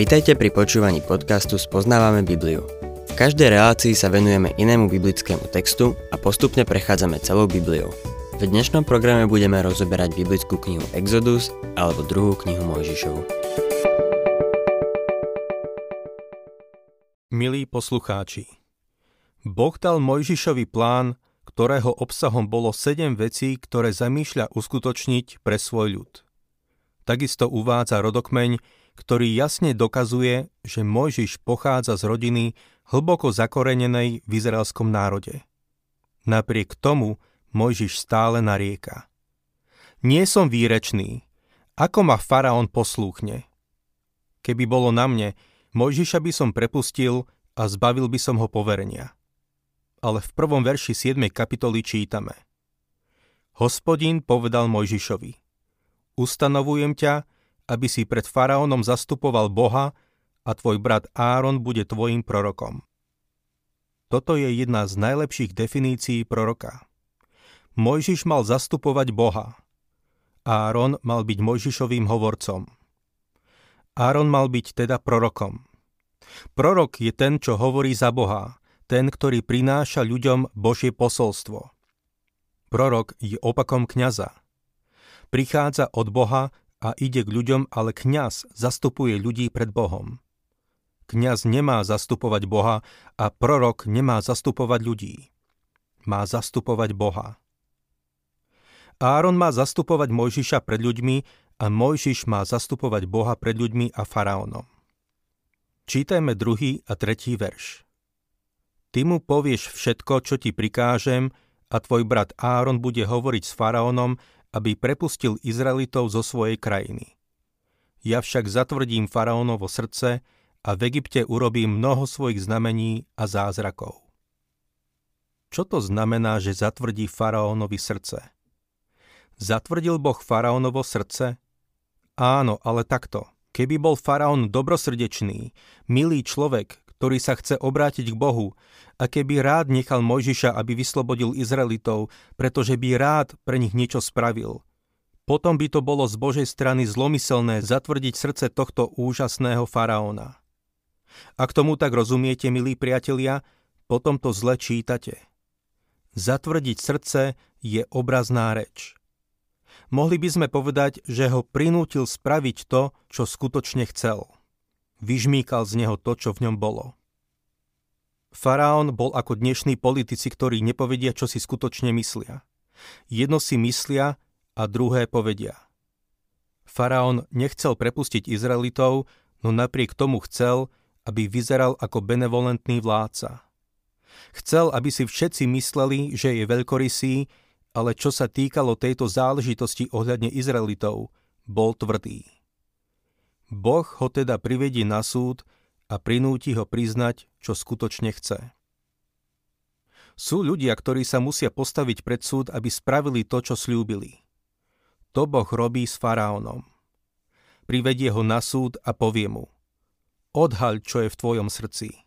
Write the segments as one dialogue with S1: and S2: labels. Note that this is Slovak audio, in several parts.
S1: Vitajte pri počúvaní podcastu Spoznávame Bibliu. V každej relácii sa venujeme inému biblickému textu a postupne prechádzame celou Bibliou. V dnešnom programe budeme rozoberať biblickú knihu Exodus alebo druhú knihu Mojžišovu.
S2: Milí poslucháči, Boh dal Mojžišovi plán, ktorého obsahom bolo sedem vecí, ktoré zamýšľa uskutočniť pre svoj ľud. Takisto uvádza rodokmeň, ktorý jasne dokazuje, že Mojžiš pochádza z rodiny hlboko zakorenenej v izraelskom národe. Napriek tomu Mojžiš stále narieka. Nie som výrečný. Ako ma faraón poslúchne? Keby bolo na mne, Mojžiša by som prepustil a zbavil by som ho poverenia ale v prvom verši 7. kapitoly čítame. Hospodin povedal Mojžišovi, ustanovujem ťa, aby si pred faraónom zastupoval Boha a tvoj brat Áron bude tvojim prorokom. Toto je jedna z najlepších definícií proroka. Mojžiš mal zastupovať Boha. Áron mal byť Mojžišovým hovorcom. Áron mal byť teda prorokom. Prorok je ten, čo hovorí za Boha, ten, ktorý prináša ľuďom Božie posolstvo. Prorok je opakom kňaza. Prichádza od Boha a ide k ľuďom, ale kňaz zastupuje ľudí pred Bohom. Kňaz nemá zastupovať Boha a prorok nemá zastupovať ľudí. Má zastupovať Boha. Áron má zastupovať Mojžiša pred ľuďmi a Mojžiš má zastupovať Boha pred ľuďmi a faraónom. Čítajme druhý a tretí verš. Ty mu povieš všetko, čo ti prikážem a tvoj brat Áron bude hovoriť s faraónom, aby prepustil Izraelitov zo svojej krajiny. Ja však zatvrdím faraónovo srdce a v Egypte urobím mnoho svojich znamení a zázrakov. Čo to znamená, že zatvrdí faraónovi srdce? Zatvrdil Boh faraónovo srdce? Áno, ale takto. Keby bol faraón dobrosrdečný, milý človek, ktorý sa chce obrátiť k Bohu a keby rád nechal Mojžiša, aby vyslobodil Izraelitov, pretože by rád pre nich niečo spravil. Potom by to bolo z Božej strany zlomyselné zatvrdiť srdce tohto úžasného faraóna. Ak tomu tak rozumiete, milí priatelia, potom to zle čítate. Zatvrdiť srdce je obrazná reč. Mohli by sme povedať, že ho prinútil spraviť to, čo skutočne chcel – vyžmýkal z neho to, čo v ňom bolo. Faraón bol ako dnešní politici, ktorí nepovedia, čo si skutočne myslia. Jedno si myslia a druhé povedia. Faraón nechcel prepustiť Izraelitov, no napriek tomu chcel, aby vyzeral ako benevolentný vládca. Chcel, aby si všetci mysleli, že je veľkorysý, ale čo sa týkalo tejto záležitosti ohľadne Izraelitov, bol tvrdý. Boh ho teda privedie na súd a prinúti ho priznať, čo skutočne chce. Sú ľudia, ktorí sa musia postaviť pred súd, aby spravili to, čo slúbili. To Boh robí s faraónom. Privedie ho na súd a povie mu Odhaľ, čo je v tvojom srdci.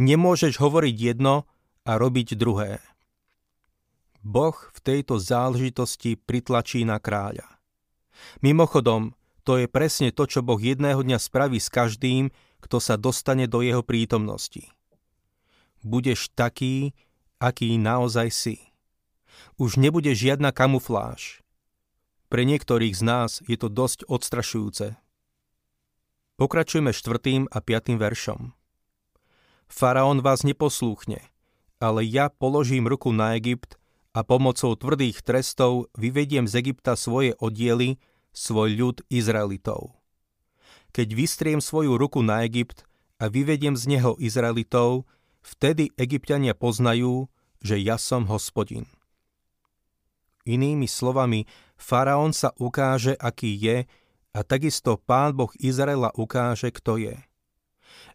S2: Nemôžeš hovoriť jedno a robiť druhé. Boh v tejto záležitosti pritlačí na kráľa. Mimochodom, to je presne to, čo Boh jedného dňa spraví s každým, kto sa dostane do jeho prítomnosti. Budeš taký, aký naozaj si. Už nebude žiadna kamufláž. Pre niektorých z nás je to dosť odstrašujúce. Pokračujeme štvrtým a piatým veršom. Faraón vás neposlúchne, ale ja položím ruku na Egypt a pomocou tvrdých trestov vyvediem z Egypta svoje oddiely, svoj ľud Izraelitov. Keď vystriem svoju ruku na Egypt a vyvediem z neho Izraelitov, vtedy egyptiania poznajú, že ja som hospodin. Inými slovami, faraón sa ukáže, aký je, a takisto pán Boh Izraela ukáže, kto je.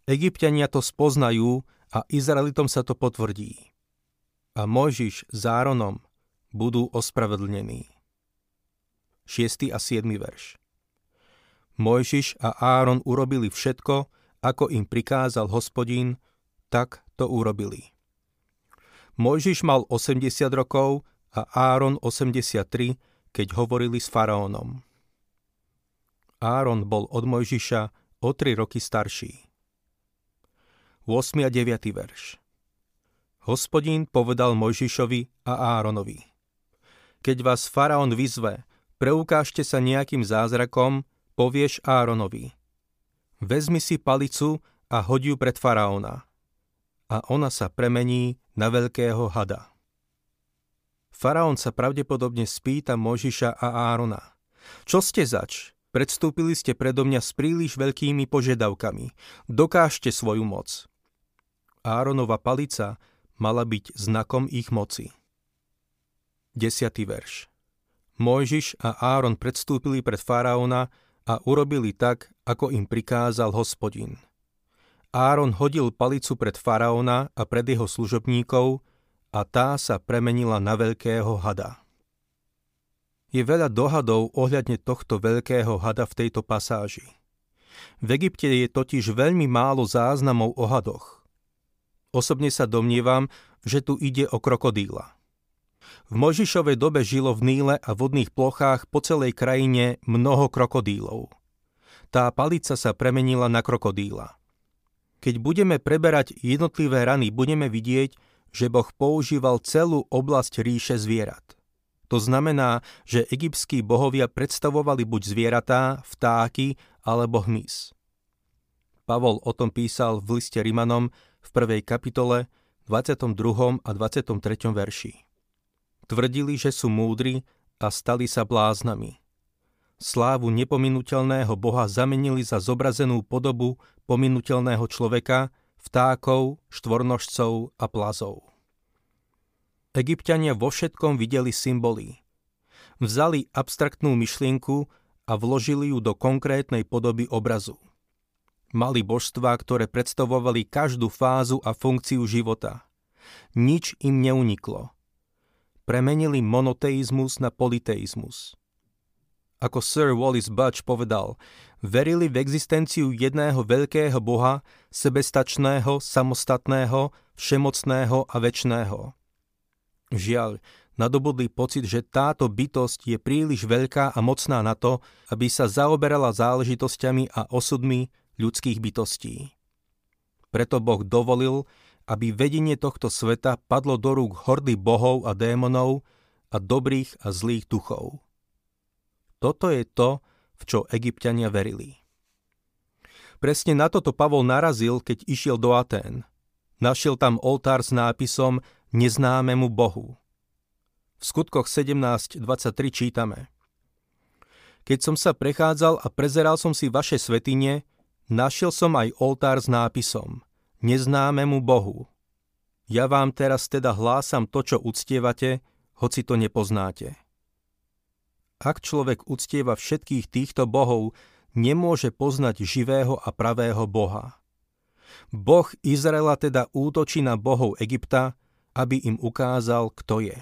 S2: Egyptiania to spoznajú a Izraelitom sa to potvrdí. A Mojžiš s Áronom budú ospravedlnení. 6. a 7. verš. Mojžiš a Áron urobili všetko, ako im prikázal hospodín, tak to urobili. Mojžiš mal 80 rokov a Áron 83, keď hovorili s faraónom. Áron bol od Mojžiša o tri roky starší. 8. a 9. verš Hospodín povedal Mojžišovi a Áronovi. Keď vás faraón vyzve, preukážte sa nejakým zázrakom, povieš Áronovi. Vezmi si palicu a hodí ju pred faraóna. A ona sa premení na veľkého hada. Faraón sa pravdepodobne spýta Možiša a Árona. Čo ste zač? Predstúpili ste predo mňa s príliš veľkými požiadavkami. Dokážte svoju moc. Áronova palica mala byť znakom ich moci. 10. verš Mojžiš a Áron predstúpili pred faraóna a urobili tak, ako im prikázal hospodin. Áron hodil palicu pred faraóna a pred jeho služobníkov a tá sa premenila na veľkého hada. Je veľa dohadov ohľadne tohto veľkého hada v tejto pasáži. V Egypte je totiž veľmi málo záznamov o hadoch. Osobne sa domnievam, že tu ide o krokodíla. V Možišovej dobe žilo v Níle a vodných plochách po celej krajine mnoho krokodílov. Tá palica sa premenila na krokodíla. Keď budeme preberať jednotlivé rany, budeme vidieť, že Boh používal celú oblasť ríše zvierat. To znamená, že egyptskí bohovia predstavovali buď zvieratá, vtáky alebo hmyz. Pavol o tom písal v liste Rimanom v prvej kapitole 22. a 23. verši. Tvrdili, že sú múdri a stali sa bláznami. Slávu nepominuteľného Boha zamenili za zobrazenú podobu pominuteľného človeka, vtákov, štvornožcov a plazov. Egyptiania vo všetkom videli symboly. Vzali abstraktnú myšlienku a vložili ju do konkrétnej podoby obrazu. Mali božstvá, ktoré predstavovali každú fázu a funkciu života. Nič im neuniklo. Premenili monoteizmus na politeizmus. Ako Sir Wallis Budge povedal, verili v existenciu jedného veľkého boha, sebestačného, samostatného, všemocného a väčšného. Žiaľ, nadobudli pocit, že táto bytosť je príliš veľká a mocná na to, aby sa zaoberala záležitosťami a osudmi ľudských bytostí. Preto Boh dovolil, aby vedenie tohto sveta padlo do rúk hordy bohov a démonov a dobrých a zlých duchov. Toto je to, v čo egyptiania verili. Presne na toto Pavol narazil, keď išiel do Atén. Našiel tam oltár s nápisom Neznámemu Bohu. V skutkoch 17.23 čítame Keď som sa prechádzal a prezeral som si vaše svetine, našiel som aj oltár s nápisom Neznámemu Bohu. Ja vám teraz teda hlásam to, čo uctievate, hoci to nepoznáte. Ak človek uctieva všetkých týchto bohov, nemôže poznať živého a pravého Boha. Boh Izraela teda útočí na bohov Egypta, aby im ukázal, kto je.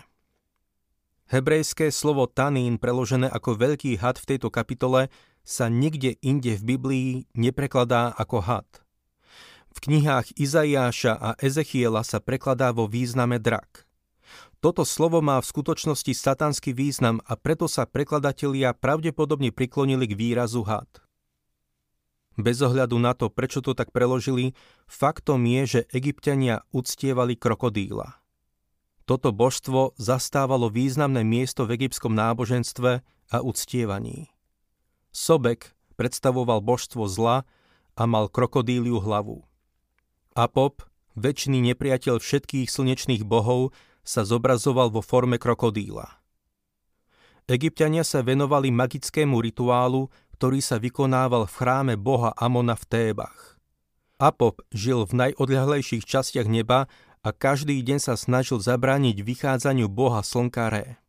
S2: Hebrejské slovo tanín, preložené ako veľký had v tejto kapitole, sa nikde inde v Biblii neprekladá ako had. V knihách Izaiáša a Ezechiela sa prekladá vo význame drak. Toto slovo má v skutočnosti satanský význam a preto sa prekladatelia pravdepodobne priklonili k výrazu had. Bez ohľadu na to, prečo to tak preložili, faktom je, že egyptiania uctievali krokodíla. Toto božstvo zastávalo významné miesto v egyptskom náboženstve a uctievaní. Sobek predstavoval božstvo zla a mal krokodíliu hlavu. Apop, väčší nepriateľ všetkých slnečných bohov, sa zobrazoval vo forme krokodíla. Egyptiania sa venovali magickému rituálu, ktorý sa vykonával v chráme boha Amona v Tébach. Apop žil v najodľahlejších častiach neba a každý deň sa snažil zabrániť vychádzaniu boha slnka Ré.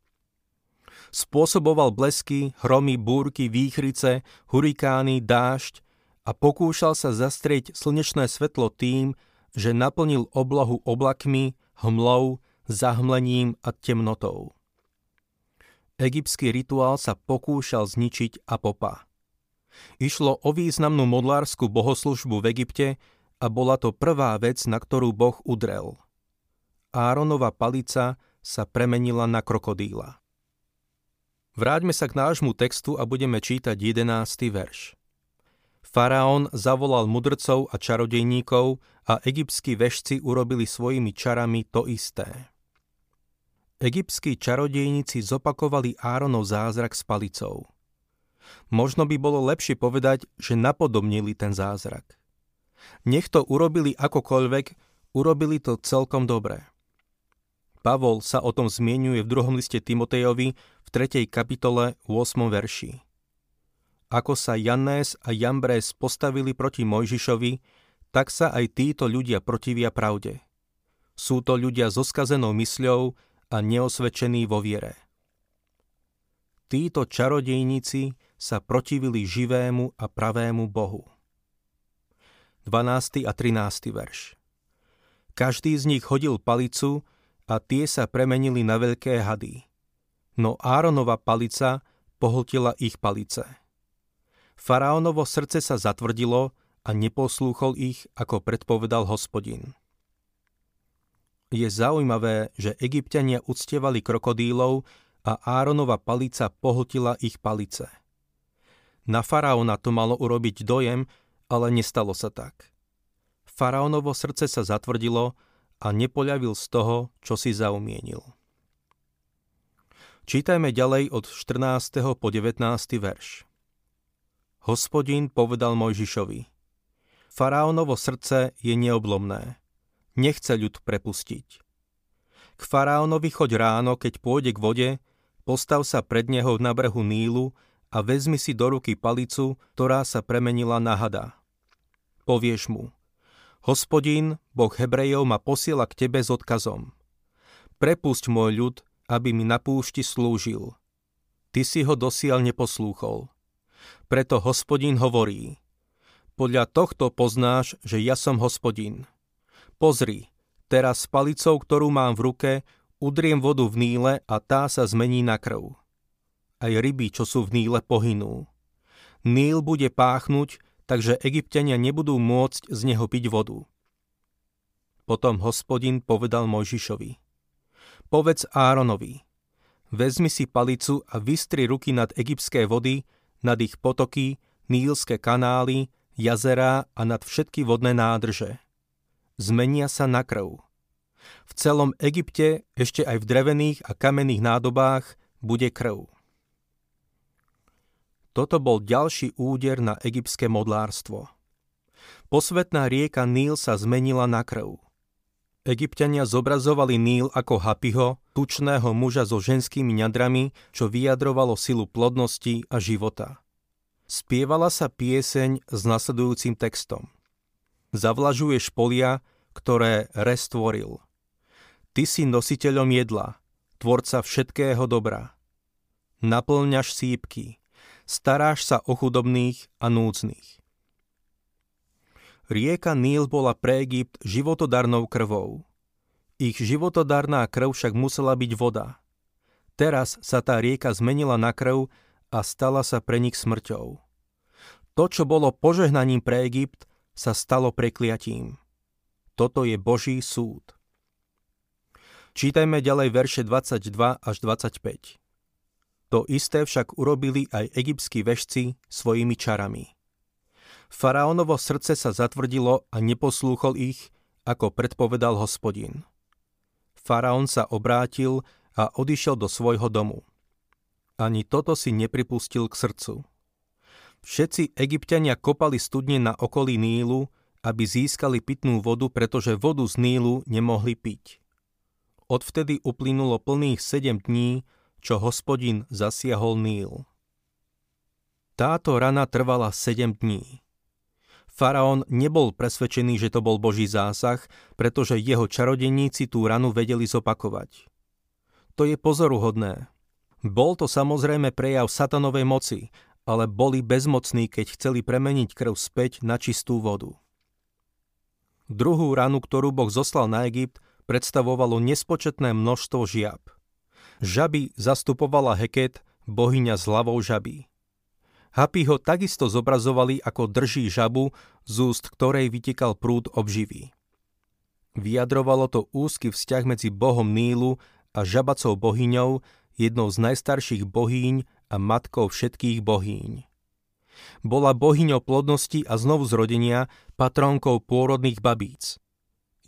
S2: Spôsoboval blesky, hromy, búrky, výchrice, hurikány, dážď a pokúšal sa zastrieť slnečné svetlo tým, že naplnil oblohu oblakmi, hmlou, zahmlením a temnotou. Egyptský rituál sa pokúšal zničiť Apopa. Išlo o významnú modlárskú bohoslužbu v Egypte a bola to prvá vec, na ktorú Boh udrel. Áronova palica sa premenila na krokodíla. Vráťme sa k nášmu textu a budeme čítať 11. verš. Faraón zavolal mudrcov a čarodejníkov a egyptskí vešci urobili svojimi čarami to isté. Egyptskí čarodejníci zopakovali Áronov zázrak s palicou. Možno by bolo lepšie povedať, že napodobnili ten zázrak. Nech to urobili akokoľvek, urobili to celkom dobre. Pavol sa o tom zmienuje v druhom liste Timotejovi v 3. kapitole 8. verši ako sa Janés a Jambrés postavili proti Mojžišovi, tak sa aj títo ľudia protivia pravde. Sú to ľudia so skazenou mysľou a neosvedčení vo viere. Títo čarodejníci sa protivili živému a pravému Bohu. 12. a 13. verš Každý z nich hodil palicu a tie sa premenili na veľké hady. No Áronova palica pohltila ich palice. Faraónovo srdce sa zatvrdilo a neposlúchol ich, ako predpovedal hospodin. Je zaujímavé, že egyptiania uctievali krokodílov a Áronova palica pohltila ich palice. Na faraóna to malo urobiť dojem, ale nestalo sa tak. Faraónovo srdce sa zatvrdilo a nepoľavil z toho, čo si zaumienil. Čítajme ďalej od 14. po 19. verš. Hospodin povedal Mojžišovi, Faraónovo srdce je neoblomné. Nechce ľud prepustiť. K faraónovi choď ráno, keď pôjde k vode, postav sa pred neho na brehu Nílu a vezmi si do ruky palicu, ktorá sa premenila na hada. Povieš mu, hospodín, boh Hebrejov ma posiela k tebe s odkazom. Prepusť môj ľud, aby mi na púšti slúžil. Ty si ho dosiaľ neposlúchol. Preto hospodín hovorí, podľa tohto poznáš, že ja som hospodín. Pozri, teraz s palicou, ktorú mám v ruke, udriem vodu v Níle a tá sa zmení na krv. Aj ryby, čo sú v Níle, pohynú. Níl bude páchnuť, takže egyptiania nebudú môcť z neho piť vodu. Potom hospodin povedal Mojžišovi. Povedz Áronovi, vezmi si palicu a vystri ruky nad egyptské vody, nad ich potoky, nílske kanály, jazerá a nad všetky vodné nádrže. Zmenia sa na krv. V celom Egypte, ešte aj v drevených a kamenných nádobách, bude krv. Toto bol ďalší úder na egyptské modlárstvo. Posvetná rieka Níl sa zmenila na krv. Egyptiania zobrazovali Níl ako Hapiho, tučného muža so ženskými ňadrami, čo vyjadrovalo silu plodnosti a života. Spievala sa pieseň s nasledujúcim textom. Zavlažuješ polia, ktoré restvoril. Ty si nositeľom jedla, tvorca všetkého dobra. Naplňaš sípky, staráš sa o chudobných a núdznych. Rieka Níl bola pre Egypt životodarnou krvou. Ich životodarná krv však musela byť voda. Teraz sa tá rieka zmenila na krv a stala sa pre nich smrťou. To, čo bolo požehnaním pre Egypt, sa stalo prekliatím. Toto je Boží súd. Čítajme ďalej verše 22 až 25. To isté však urobili aj egyptskí vešci svojimi čarami. Faraónovo srdce sa zatvrdilo a neposlúchol ich, ako predpovedal hospodin. Faraón sa obrátil a odišiel do svojho domu. Ani toto si nepripustil k srdcu. Všetci egyptiania kopali studne na okolí Nílu, aby získali pitnú vodu, pretože vodu z Nílu nemohli piť. Odvtedy uplynulo plných sedem dní, čo hospodin zasiahol Níl. Táto rana trvala sedem dní. Faraón nebol presvedčený, že to bol Boží zásah, pretože jeho čarodeníci tú ranu vedeli zopakovať. To je pozoruhodné. Bol to samozrejme prejav satanovej moci, ale boli bezmocní, keď chceli premeniť krv späť na čistú vodu. Druhú ranu, ktorú Boh zoslal na Egypt, predstavovalo nespočetné množstvo žiab. Žaby zastupovala Heket, bohyňa s hlavou žaby. Happy ho takisto zobrazovali ako drží žabu, z úst ktorej vytekal prúd obživý. Vyjadrovalo to úzky vzťah medzi bohom Nílu a žabacou bohyňou, jednou z najstarších bohýň a matkou všetkých bohýň. Bola bohyňou plodnosti a znovu zrodenia, patrónkou pôrodných babíc.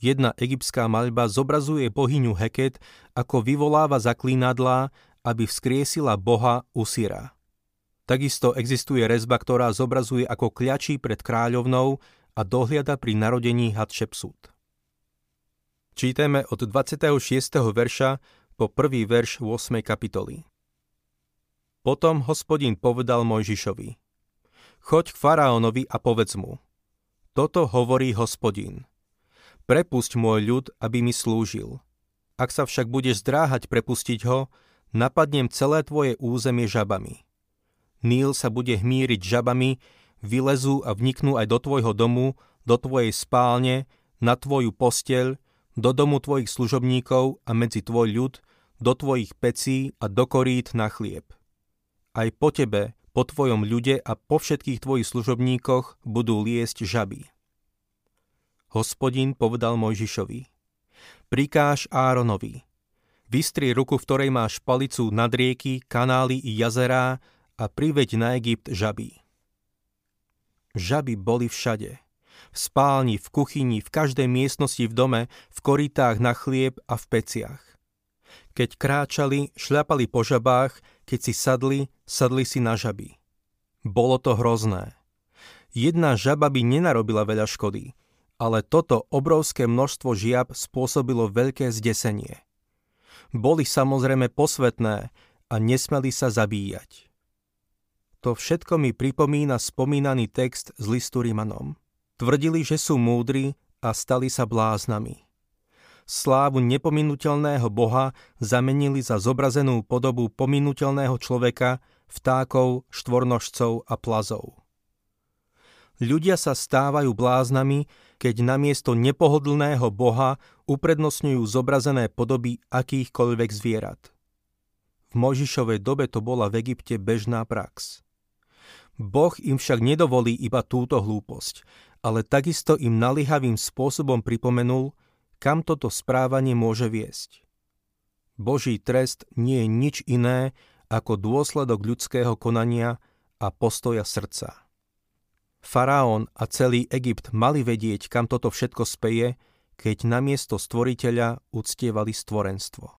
S2: Jedna egyptská maľba zobrazuje bohyňu Heket, ako vyvoláva zaklínadlá, aby vzkriesila boha Usira. Takisto existuje rezba, ktorá zobrazuje ako kľačí pred kráľovnou a dohliada pri narodení Hatshepsut. Čítame od 26. verša po prvý verš 8. kapitoly. Potom hospodin povedal Mojžišovi, choď k faraónovi a povedz mu, toto hovorí hospodin. Prepusť môj ľud, aby mi slúžil. Ak sa však budeš zdráhať prepustiť ho, napadnem celé tvoje územie žabami. Níl sa bude hmíriť žabami, vylezú a vniknú aj do tvojho domu, do tvojej spálne, na tvoju posteľ, do domu tvojich služobníkov a medzi tvoj ľud, do tvojich pecí a do korít na chlieb. Aj po tebe, po tvojom ľude a po všetkých tvojich služobníkoch budú liesť žaby. Hospodin povedal Mojžišovi, prikáž Áronovi, vystri ruku, v ktorej máš palicu nad rieky, kanály i jazerá a priveď na Egypt žaby. Žaby boli všade. V spálni, v kuchyni, v každej miestnosti v dome, v koritách na chlieb a v peciach. Keď kráčali, šľapali po žabách, keď si sadli, sadli si na žaby. Bolo to hrozné. Jedna žaba by nenarobila veľa škody, ale toto obrovské množstvo žiab spôsobilo veľké zdesenie. Boli samozrejme posvetné a nesmeli sa zabíjať. To všetko mi pripomína spomínaný text z listu Rimanom. Tvrdili, že sú múdri a stali sa bláznami. Slávu nepominutelného Boha zamenili za zobrazenú podobu pominutelného človeka, vtákov, štvornožcov a plazov. Ľudia sa stávajú bláznami, keď namiesto nepohodlného Boha uprednostňujú zobrazené podoby akýchkoľvek zvierat. V Možišovej dobe to bola v Egypte bežná prax. Boh im však nedovolí iba túto hlúposť, ale takisto im nalihavým spôsobom pripomenul, kam toto správanie môže viesť. Boží trest nie je nič iné ako dôsledok ľudského konania a postoja srdca. Faraón a celý Egypt mali vedieť, kam toto všetko speje, keď namiesto stvoriteľa uctievali stvorenstvo.